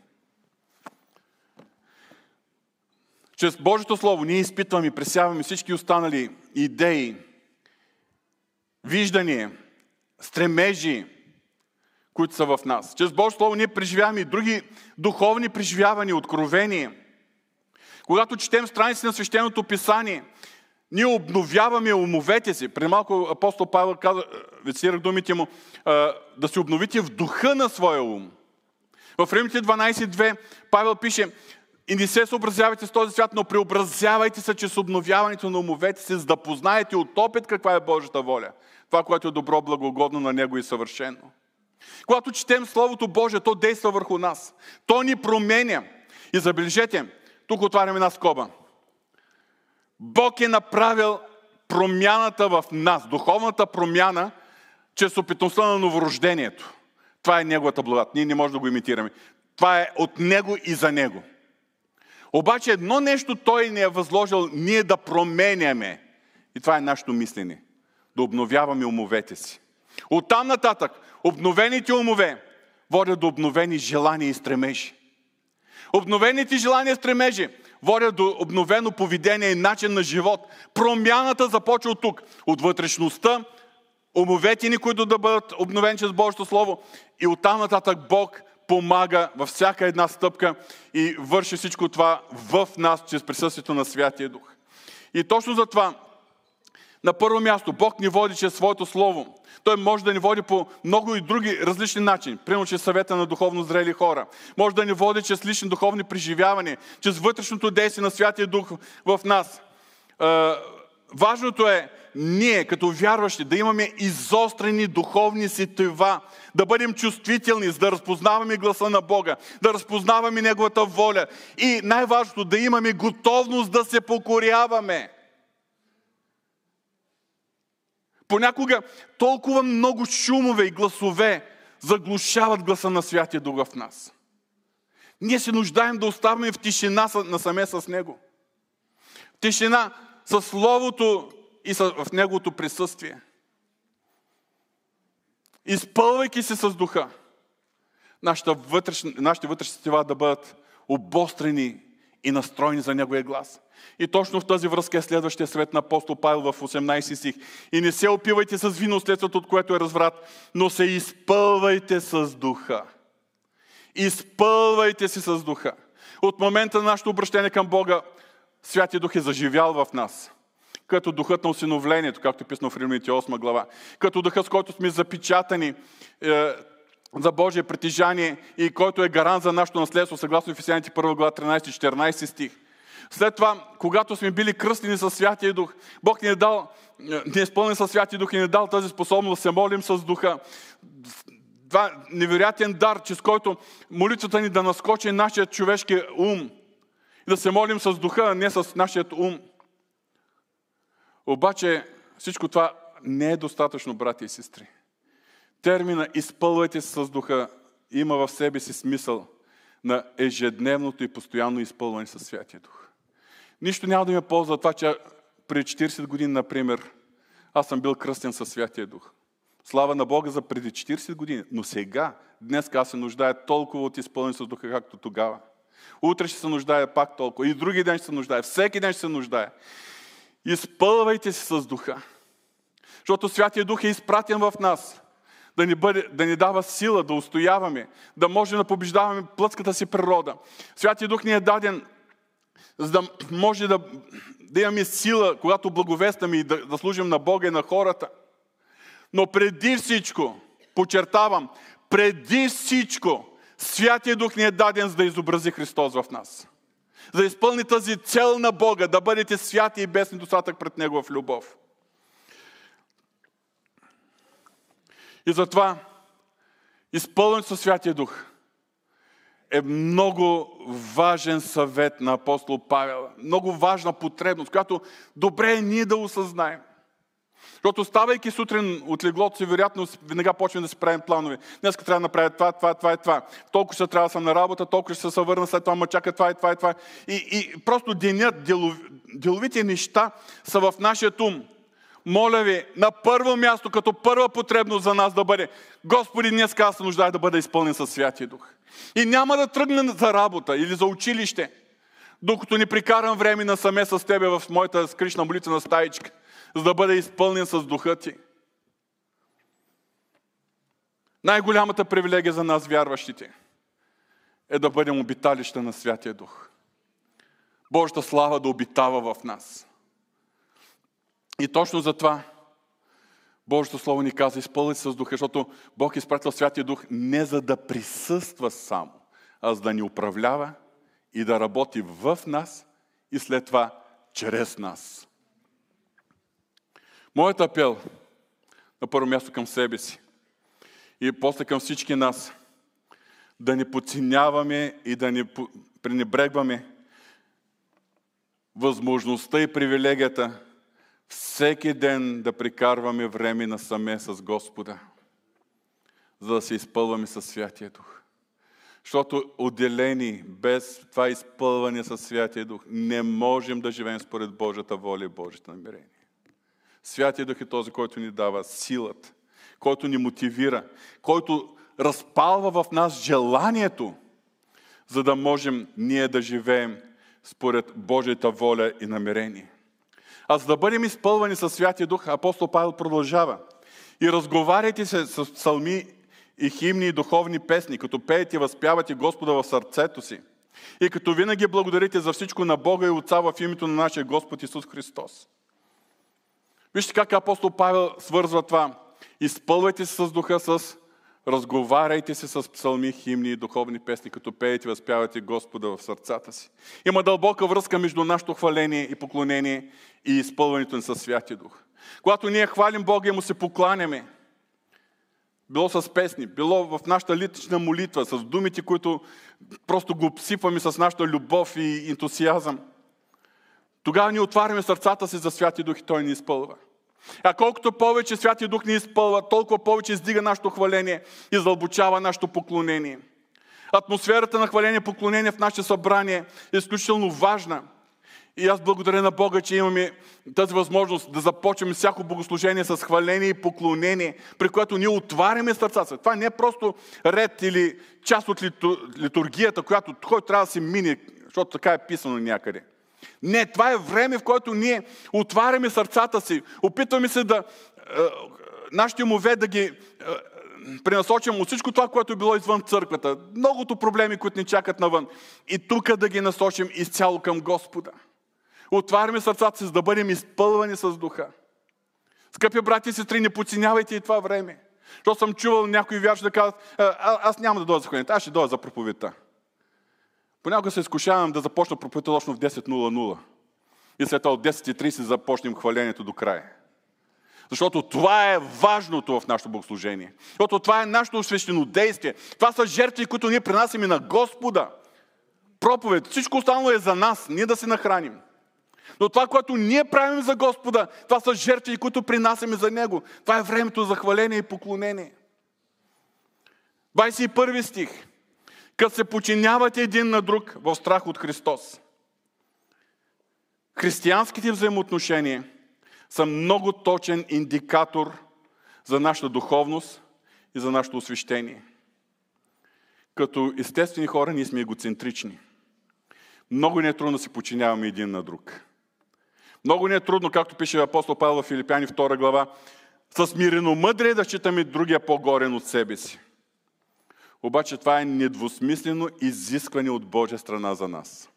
Чрез Божието Слово ние изпитваме и пресяваме всички останали идеи, виждания, стремежи, които са в нас. Чрез Божието Слово ние преживяваме и други духовни преживявания, откровения. Когато четем страници на свещеното писание, ние обновяваме умовете си. Преди малко апостол Павел каза, вецирах думите му, да се обновите в духа на своя ум. В Римите 12.2 Павел пише, и не се съобразявайте с този свят, но преобразявайте се чрез обновяването на умовете си, за да познаете от опит каква е Божията воля. Това, което е добро, благогодно на Него и съвършено. Когато четем Словото Божие, то действа върху нас. То ни променя. И забележете, тук отваряме една скоба. Бог е направил промяната в нас, духовната промяна, чрез опитността на новорождението. Това е Неговата благодат. Ние не можем да го имитираме. Това е от Него и за Него. Обаче едно нещо Той ни е възложил ние да променяме. И това е нашето мислене. Да обновяваме умовете си. От там нататък, обновените умове водят до обновени желания и стремежи. Обновените желания и стремежи водят до обновено поведение и начин на живот. Промяната започва от тук. От вътрешността, умовете ни, които да бъдат обновени чрез Божието Слово. И оттам нататък Бог помага във всяка една стъпка и върши всичко това в нас, чрез присъствието на Святия Дух. И точно за това, на първо място, Бог ни води чрез Своето Слово. Той може да ни води по много и други различни начини. Примерно, чрез съвета на духовно зрели хора. Може да ни води чрез лични духовни преживявания, чрез вътрешното действие на Святия Дух в нас. Важното е ние, като вярващи, да имаме изострени духовни сетива, да бъдем чувствителни, за да разпознаваме гласа на Бога, да разпознаваме Неговата воля и най-важното, да имаме готовност да се покоряваме. Понякога толкова много шумове и гласове заглушават гласа на Святия Дух в нас. Ние се нуждаем да оставаме в тишина насаме с Него. Тишина със Словото и в Неговото присъствие. Изпълвайки се с духа, нашите вътрешни, нашите вътрешни сетива да бъдат обострени и настроени за Неговия глас. И точно в тази връзка е следващия свет на апостол Павел в 18 стих. И не се опивайте с вино, следството от което е разврат, но се изпълвайте с духа. Изпълвайте се с духа. От момента на нашето обращение към Бога, Святия Дух е заживял в нас. Като духът на осиновлението, както е писано в Римляните 8 глава. Като духът, с който сме запечатани е, за Божие притежание и който е гарант за нашето наследство, съгласно Ефесяните 1 глава 13-14 стих. След това, когато сме били кръстени със Святия Дух, Бог ни е дал, ни е изпълнен със Святия Дух и ни е дал тази способност да се молим с Духа. Това невероятен дар, чрез който молитвата ни да наскочи нашия човешки ум и да се молим с духа, а не с нашия ум. Обаче всичко това не е достатъчно, брати и сестри. Термина изпълвайте с духа има в себе си смисъл на ежедневното и постоянно изпълване със Святия Дух. Нищо няма да ми ползва това, че преди 40 години, например, аз съм бил кръстен със Святия Дух. Слава на Бога за преди 40 години. Но сега, днес аз се нуждая толкова от изпълнение с Духа, както тогава. Утре ще се нуждая пак толкова. И други ден ще се нуждая. Всеки ден ще се нуждая. Изпълвайте се с Духа. Защото Святия Дух е изпратен в нас. Да ни, бъде, да ни дава сила да устояваме, да може да побеждаваме плътската си природа. Святия Дух ни е даден, за да може да, да имаме сила, когато благовестваме и да, да служим на Бога и на хората. Но преди всичко, подчертавам, преди всичко, Святия Дух ни е даден, за да изобрази Христос в нас. За да изпълни тази цел на Бога, да бъдете святи и без недостатък пред Него в любов. И затова изпълнен със Святия Дух е много важен съвет на апостол Павел. Много важна потребност, която добре е ние да осъзнаем. Защото ставайки сутрин от леглото си, вероятно веднага почваме да си правим планове. Днес трябва да направя това, това, това и това. Толкова ще трябва да съм на работа, толкова ще се върна след това, ма чака това и това и това. И, и просто денят, делов, деловите неща са в нашия ум. Моля ви, на първо място, като първа потребност за нас да бъде, Господи, днес аз се нуждая да бъда изпълнен със Святия Дух. И няма да тръгна за работа или за училище, докато не прикарам време насаме с Тебе в моята скришна молитвена стаичка за да бъде изпълнен с духа ти. Най-голямата привилегия за нас, вярващите, е да бъдем обиталища на Святия Дух. Божията слава да обитава в нас. И точно за това Божието Слово ни каза, изпълни с Духа, защото Бог е изпратил Святия Дух не за да присъства само, а за да ни управлява и да работи в нас и след това чрез нас. Моят апел на първо място към себе си и после към всички нас да не подценяваме и да не пренебрегваме възможността и привилегията всеки ден да прикарваме време насаме с Господа, за да се изпълваме със Святия Дух. Защото отделени без това изпълване със Святия Дух не можем да живеем според Божията воля и Божията намерение. Святия Дух е този, който ни дава силата, който ни мотивира, който разпалва в нас желанието, за да можем ние да живеем според Божията воля и намерение. А за да бъдем изпълвани със Святия Дух, апостол Павел продължава. И разговаряйте се с псалми и химни и духовни песни, като пеете и възпявате Господа в сърцето си. И като винаги благодарите за всичко на Бога и Отца в името на нашия Господ Исус Христос. Вижте как апостол Павел свързва това. Изпълвайте се с духа, с разговаряйте се с псалми, химни и духовни песни, като пеете и възпявате Господа в сърцата си. Има дълбока връзка между нашето хваление и поклонение и изпълването ни със Святия Дух. Когато ние хвалим Бога и му се покланяме, било с песни, било в нашата лична молитва, с думите, които просто го обсипваме с нашата любов и ентусиазъм, тогава ни отваряме сърцата си за Святия Дух и Той ни изпълва. А колкото повече Святия Дух ни изпълва, толкова повече издига нашето хваление и задълбочава нашето поклонение. Атмосферата на хваление и поклонение в нашето събрание е изключително важна. И аз благодаря на Бога, че имаме тази възможност да започнем всяко богослужение с хваление и поклонение, при което ние отваряме сърцата. Това не е просто ред или част от литургията, която който трябва да се мине, защото така е писано някъде. Не, това е време, в което ние отваряме сърцата си, опитваме се да е, нашите умове да ги е, пренасочим от всичко това, което е било извън църквата. Многото проблеми, които ни чакат навън. И тук да ги насочим изцяло към Господа. Отваряме сърцата си, за да бъдем изпълвани с духа. Скъпи брати и сестри, не подценявайте и това време. Защото съм чувал някои вярши да казват, а, аз няма да дойда за хвалението, аз ще дойда за проповедта. Понякога се изкушавам да започна проповедта точно в 10.00. И след това от 10.30 започнем хвалението до края. Защото това е важното в нашето богослужение. Защото това е нашето свещено действие. Това са жертви, които ние принасяме на Господа. Проповед. Всичко останало е за нас. Ние да се нахраним. Но това, което ние правим за Господа, това са жертви, които принасяме за Него. Това е времето за хваление и поклонение. 21 стих като се починявате един на друг в страх от Христос. Християнските взаимоотношения са много точен индикатор за нашата духовност и за нашето освещение. Като естествени хора ние сме егоцентрични. Много не е трудно да се починяваме един на друг. Много не е трудно, както пише апостол Павел в Филипяни 2 глава, с мирено мъдрее да считаме другия по-горен от себе си. Обаче това е недвусмислено изискване от Божия страна за нас.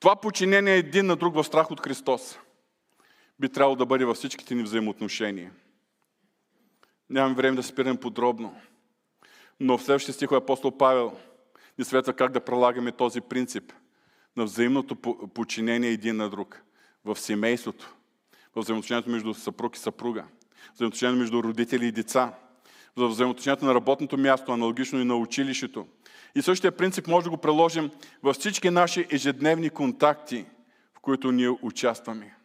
Това подчинение е един на друг в страх от Христос би трябвало да бъде във всичките ни взаимоотношения. Нямам време да спирам подробно. Но в следващия стих апостол Павел ни светва как да прилагаме този принцип на взаимното подчинение един на друг в семейството, в взаимоотношението между съпруг и съпруга, взаимоотношения между родители и деца, за взаимоотношенията на работното място, аналогично и на училището. И същия принцип може да го приложим във всички наши ежедневни контакти, в които ние участваме.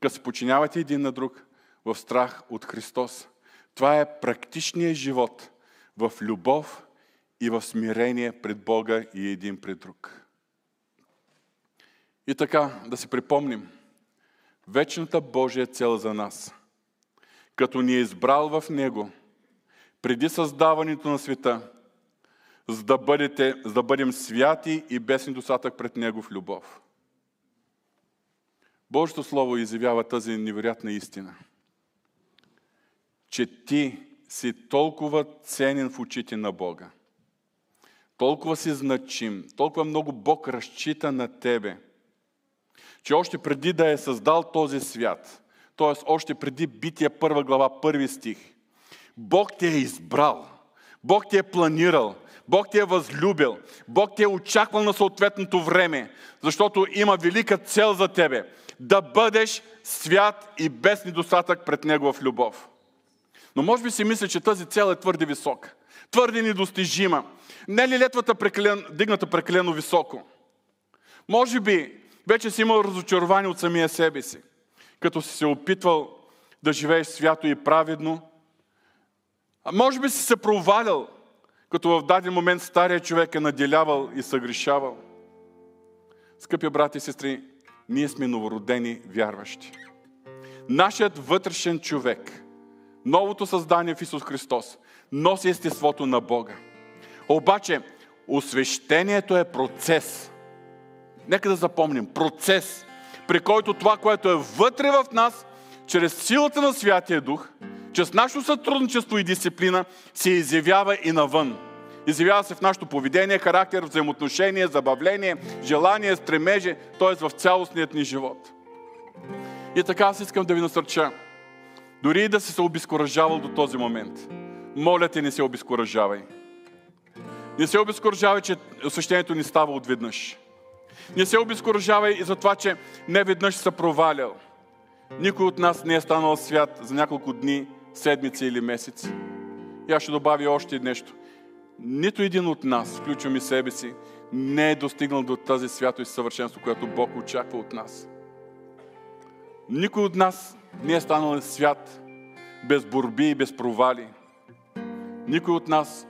Като се починявате един на друг в страх от Христос. Това е практичният живот в любов и в смирение пред Бога и един пред друг. И така, да си припомним, вечната Божия цел за нас, като ни е избрал в Него, преди създаването на света, за да, бъдете, за да бъдем святи и без недостатък пред Него в любов. Божието Слово изявява тази невероятна истина, че ти си толкова ценен в очите на Бога, толкова си значим, толкова много Бог разчита на тебе, че още преди да е създал този свят, т.е. още преди бития първа глава, първи стих, Бог те е избрал, Бог те е планирал, Бог те е възлюбил, Бог те е очаквал на съответното време, защото има велика цел за тебе да бъдеш свят и без недостатък пред Него в любов. Но може би си мисля, че тази цел е твърде висока, твърде недостижима. Не е ли летвата преклен, дигната прекалено високо? Може би вече си имал разочарование от самия себе си, като си се опитвал да живееш свято и праведно. А може би си се провалял, като в даден момент стария човек е наделявал и съгрешавал. Скъпи брати и сестри, ние сме новородени вярващи. Нашият вътрешен човек, новото създание в Исус Христос, носи естеството на Бога. Обаче, освещението е процес. Нека да запомним. Процес, при който това, което е вътре в нас, чрез силата на Святия Дух, чрез нашето сътрудничество и дисциплина, се изявява и навън. Изявява се в нашето поведение, характер, взаимоотношение, забавление, желание, стремеже, т.е. в цялостният ни живот. И така аз искам да ви насърча. Дори и да си се обезкуражавал до този момент, моля те, не се обезкуражавай. Не се обезкуражавай, че освещението ни става отведнъж. Не се обезкуражавай и за това, че не веднъж се провалял. Никой от нас не е станал свят за няколко дни, седмици или месеци. И аз ще добавя още нещо нито един от нас, включвам и себе си, не е достигнал до тази свято и съвършенство, което Бог очаква от нас. Никой от нас не е станал свят без борби и без провали. Никой от нас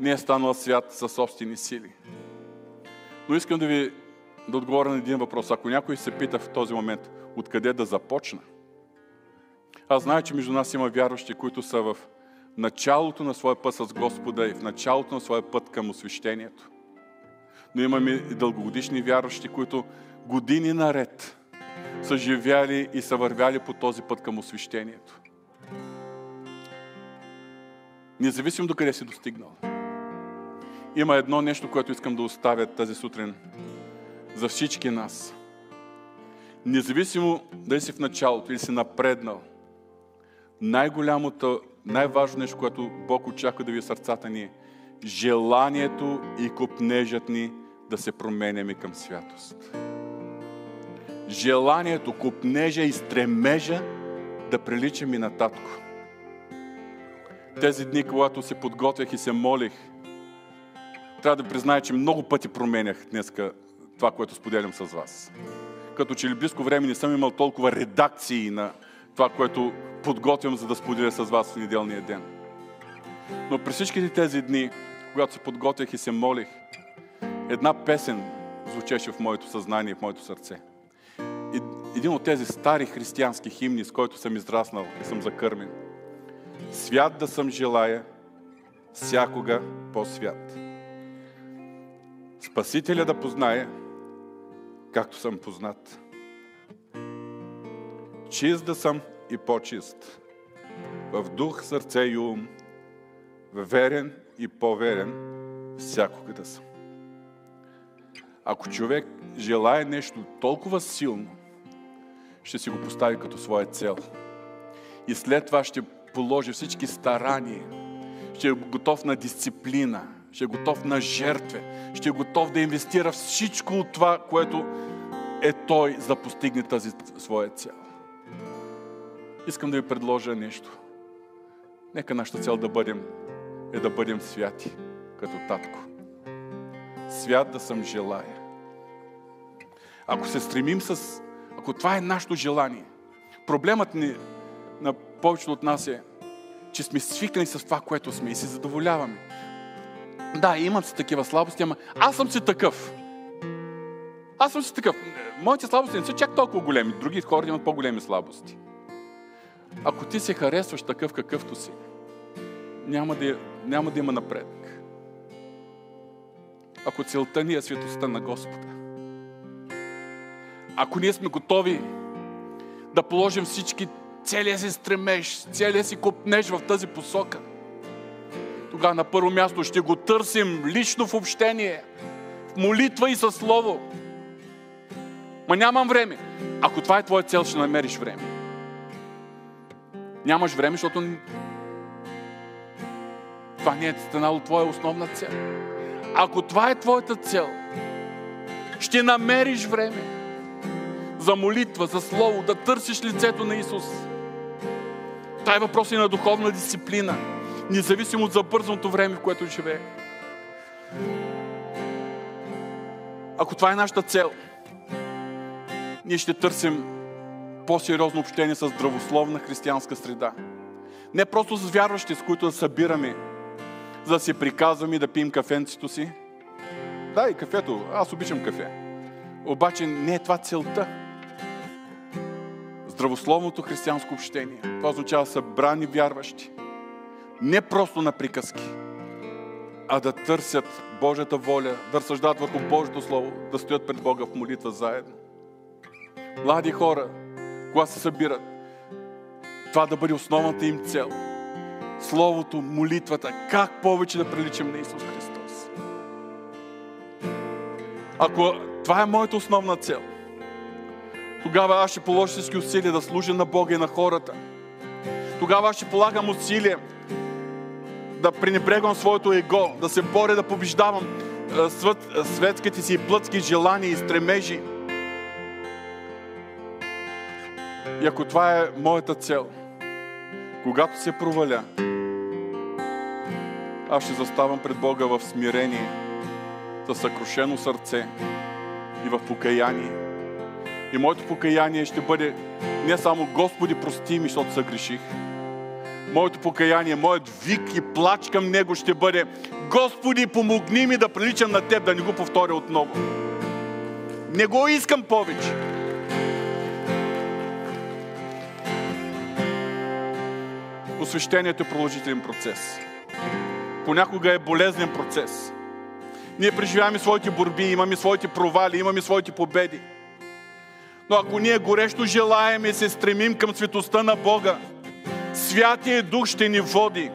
не е станал свят със собствени сили. Но искам да ви да отговоря на един въпрос. Ако някой се пита в този момент, откъде да започна, аз знае, че между нас има вярващи, които са в началото на своя път с Господа и в началото на своя път към освещението. Но имаме и дългогодишни вярващи, които години наред са живяли и са вървяли по този път към освещението. Независимо до къде си достигнал. Има едно нещо, което искам да оставя тази сутрин за всички нас. Независимо дали си в началото или си напреднал, най-голямото най-важно нещо, което Бог очаква да ви е сърцата ни е желанието и купнежът ни да се променяме към святост. Желанието, купнежа и стремежа да приличаме на татко. Тези дни, когато се подготвях и се молих, трябва да призная, че много пъти променях днеска това, което споделям с вас. Като че ли близко време не съм имал толкова редакции на това, което подготвям, за да споделя с вас в неделния ден. Но през всичките тези дни, когато се подготвях и се молих, една песен звучеше в моето съзнание, в моето сърце. Един от тези стари християнски химни, с който съм израснал и съм закърмен. Свят да съм желая, всякога по-свят. Спасителя да позная, както съм познат. Чист да съм и по-чист. В дух, сърце и ум, верен и по-верен, всякога да съм. Ако човек желая нещо толкова силно, ще си го постави като своя цел. И след това ще положи всички старания, ще е готов на дисциплина, ще е готов на жертве, ще е готов да инвестира всичко от това, което е той, за да постигне тази своя цел. искам да ви предложа нещо. Нека нашата цел да бъдем, е да бъдем святи, като татко. Свят да съм желая. Ако се стремим с... Ако това е нашето желание, проблемът ни на повечето от нас е, че сме свикнали с това, което сме и се задоволяваме. Да, имам си такива слабости, ама аз съм си такъв. Аз съм си такъв. Моите слабости не са чак толкова големи. Други хора имат по-големи слабости. Ако ти се харесваш такъв какъвто си, няма да, няма да има напредък. Ако целта ни е светостта на Господа. Ако ние сме готови да положим всички целия си стремеж, целия си копнеж в тази посока, тогава на първо място ще го търсим лично в общение, в молитва и със слово. Ма нямам време. Ако това е твоя цел, ще намериш време. Нямаш време, защото това не е станало твоя основна цел. Ако това е твоята цел, ще намериш време за молитва, за слово, да търсиш лицето на Исус. Това е въпрос и на духовна дисциплина, независимо от забързаното време, в което живее. Ако това е нашата цел, ние ще търсим по-сериозно общение с здравословна християнска среда. Не просто с вярващи, с които да събираме, за да си приказваме и да пием кафенцето си. Да, и кафето. Аз обичам кафе. Обаче не е това целта. Здравословното християнско общение. Това означава събрани вярващи. Не просто на приказки, а да търсят Божията воля, да разсъждат върху Божието Слово, да стоят пред Бога в молитва заедно. Млади хора, когато се събират, това да бъде основната им цел. Словото, молитвата, как повече да приличам на Исус Христос. Ако това е моята основна цел, тогава аз ще положа всички усилия да служа на Бога и на хората. Тогава аз ще полагам усилия да пренебрегвам своето его, да се боря да побеждавам светските си плътски желания и стремежи. И ако това е моята цел, когато се проваля, аз ще заставам пред Бога в смирение, със съкрушено сърце и в покаяние. И моето покаяние ще бъде не само Господи, прости ми, защото съгреших. Моето покаяние, моят вик и плач към Него ще бъде Господи, помогни ми да приличам на Теб, да не го повторя отново. Не го искам повече. Посвещението е продължителен процес. Понякога е болезнен процес. Ние преживяваме своите борби, имаме своите провали, имаме своите победи. Но ако ние горещо желаем и се стремим към светостта на Бога, Святия Дух ще ни води.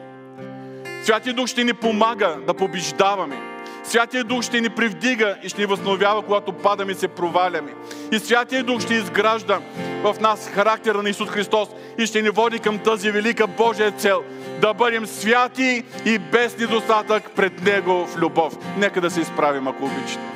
Святия Дух ще ни помага да побеждаваме. Святия Дух ще ни привдига и ще ни възновява, когато падаме и се проваляме. И Святия Дух ще изгражда в нас характера на Исус Христос и ще ни води към тази велика Божия цел да бъдем святи и без недостатък пред Него в любов. Нека да се изправим, ако обичате.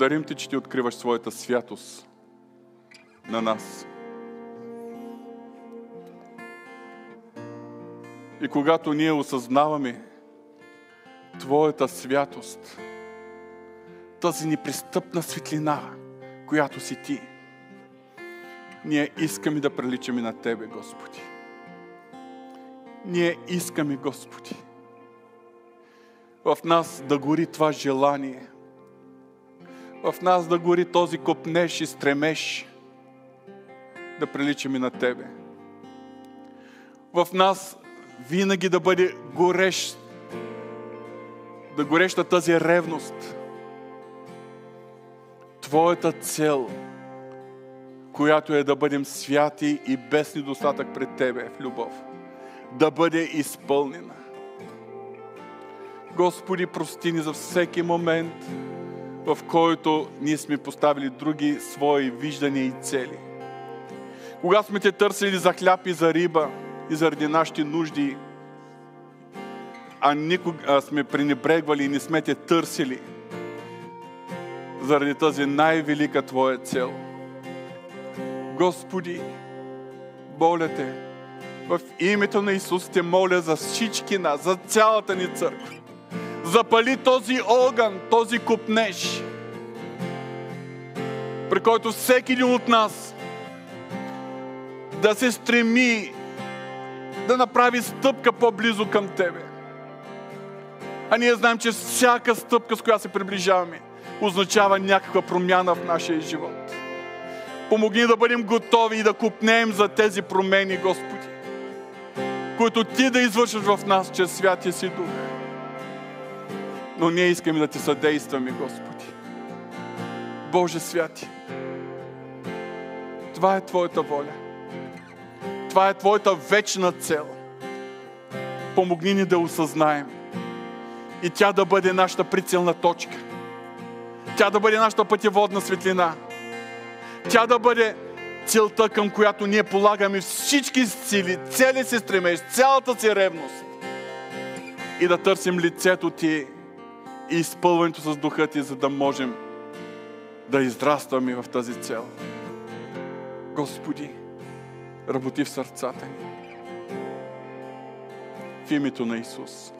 Благодарим Ти, че Ти откриваш своята святост на нас. И когато ние осъзнаваме Твоята святост, тази непристъпна светлина, която си Ти, ние искаме да приличаме на Тебе, Господи. Ние искаме, Господи, в нас да гори това желание – в нас да гори този копнеш и стремеш да приличаме на Тебе. В нас винаги да бъде горещ, да гореща тази ревност. Твоята цел, която е да бъдем святи и без недостатък пред Тебе в любов, да бъде изпълнена. Господи, прости ни за всеки момент, в който ние сме поставили други свои виждания и цели. Когато сме те търсили за хляб и за риба и заради нашите нужди, а никога сме пренебрегвали и не сме те търсили заради тази най-велика Твоя цел. Господи, моля Те, в името на Исус те моля за всички нас, за цялата ни църква. Запали този огън, този купнеж, при който всеки един от нас да се стреми да направи стъпка по-близо към Тебе. А ние знаем, че всяка стъпка, с която се приближаваме, означава някаква промяна в нашия живот. Помогни да бъдем готови и да купнеем за тези промени, Господи, които Ти да извършиш в нас чрез Святия си Дух. Но ние искаме да Ти съдействаме, Господи. Боже святи, това е Твоята воля. Това е Твоята вечна цел. Помогни ни да осъзнаем и тя да бъде нашата прицелна точка. Тя да бъде нашата пътеводна светлина. Тя да бъде целта, към която ние полагаме всички сили, цели си стремеж, цялата си ревност. И да търсим лицето Ти и изпълването с Духа Ти, за да можем да израстваме в тази цел. Господи, работи в сърцата ни. В името на Исус.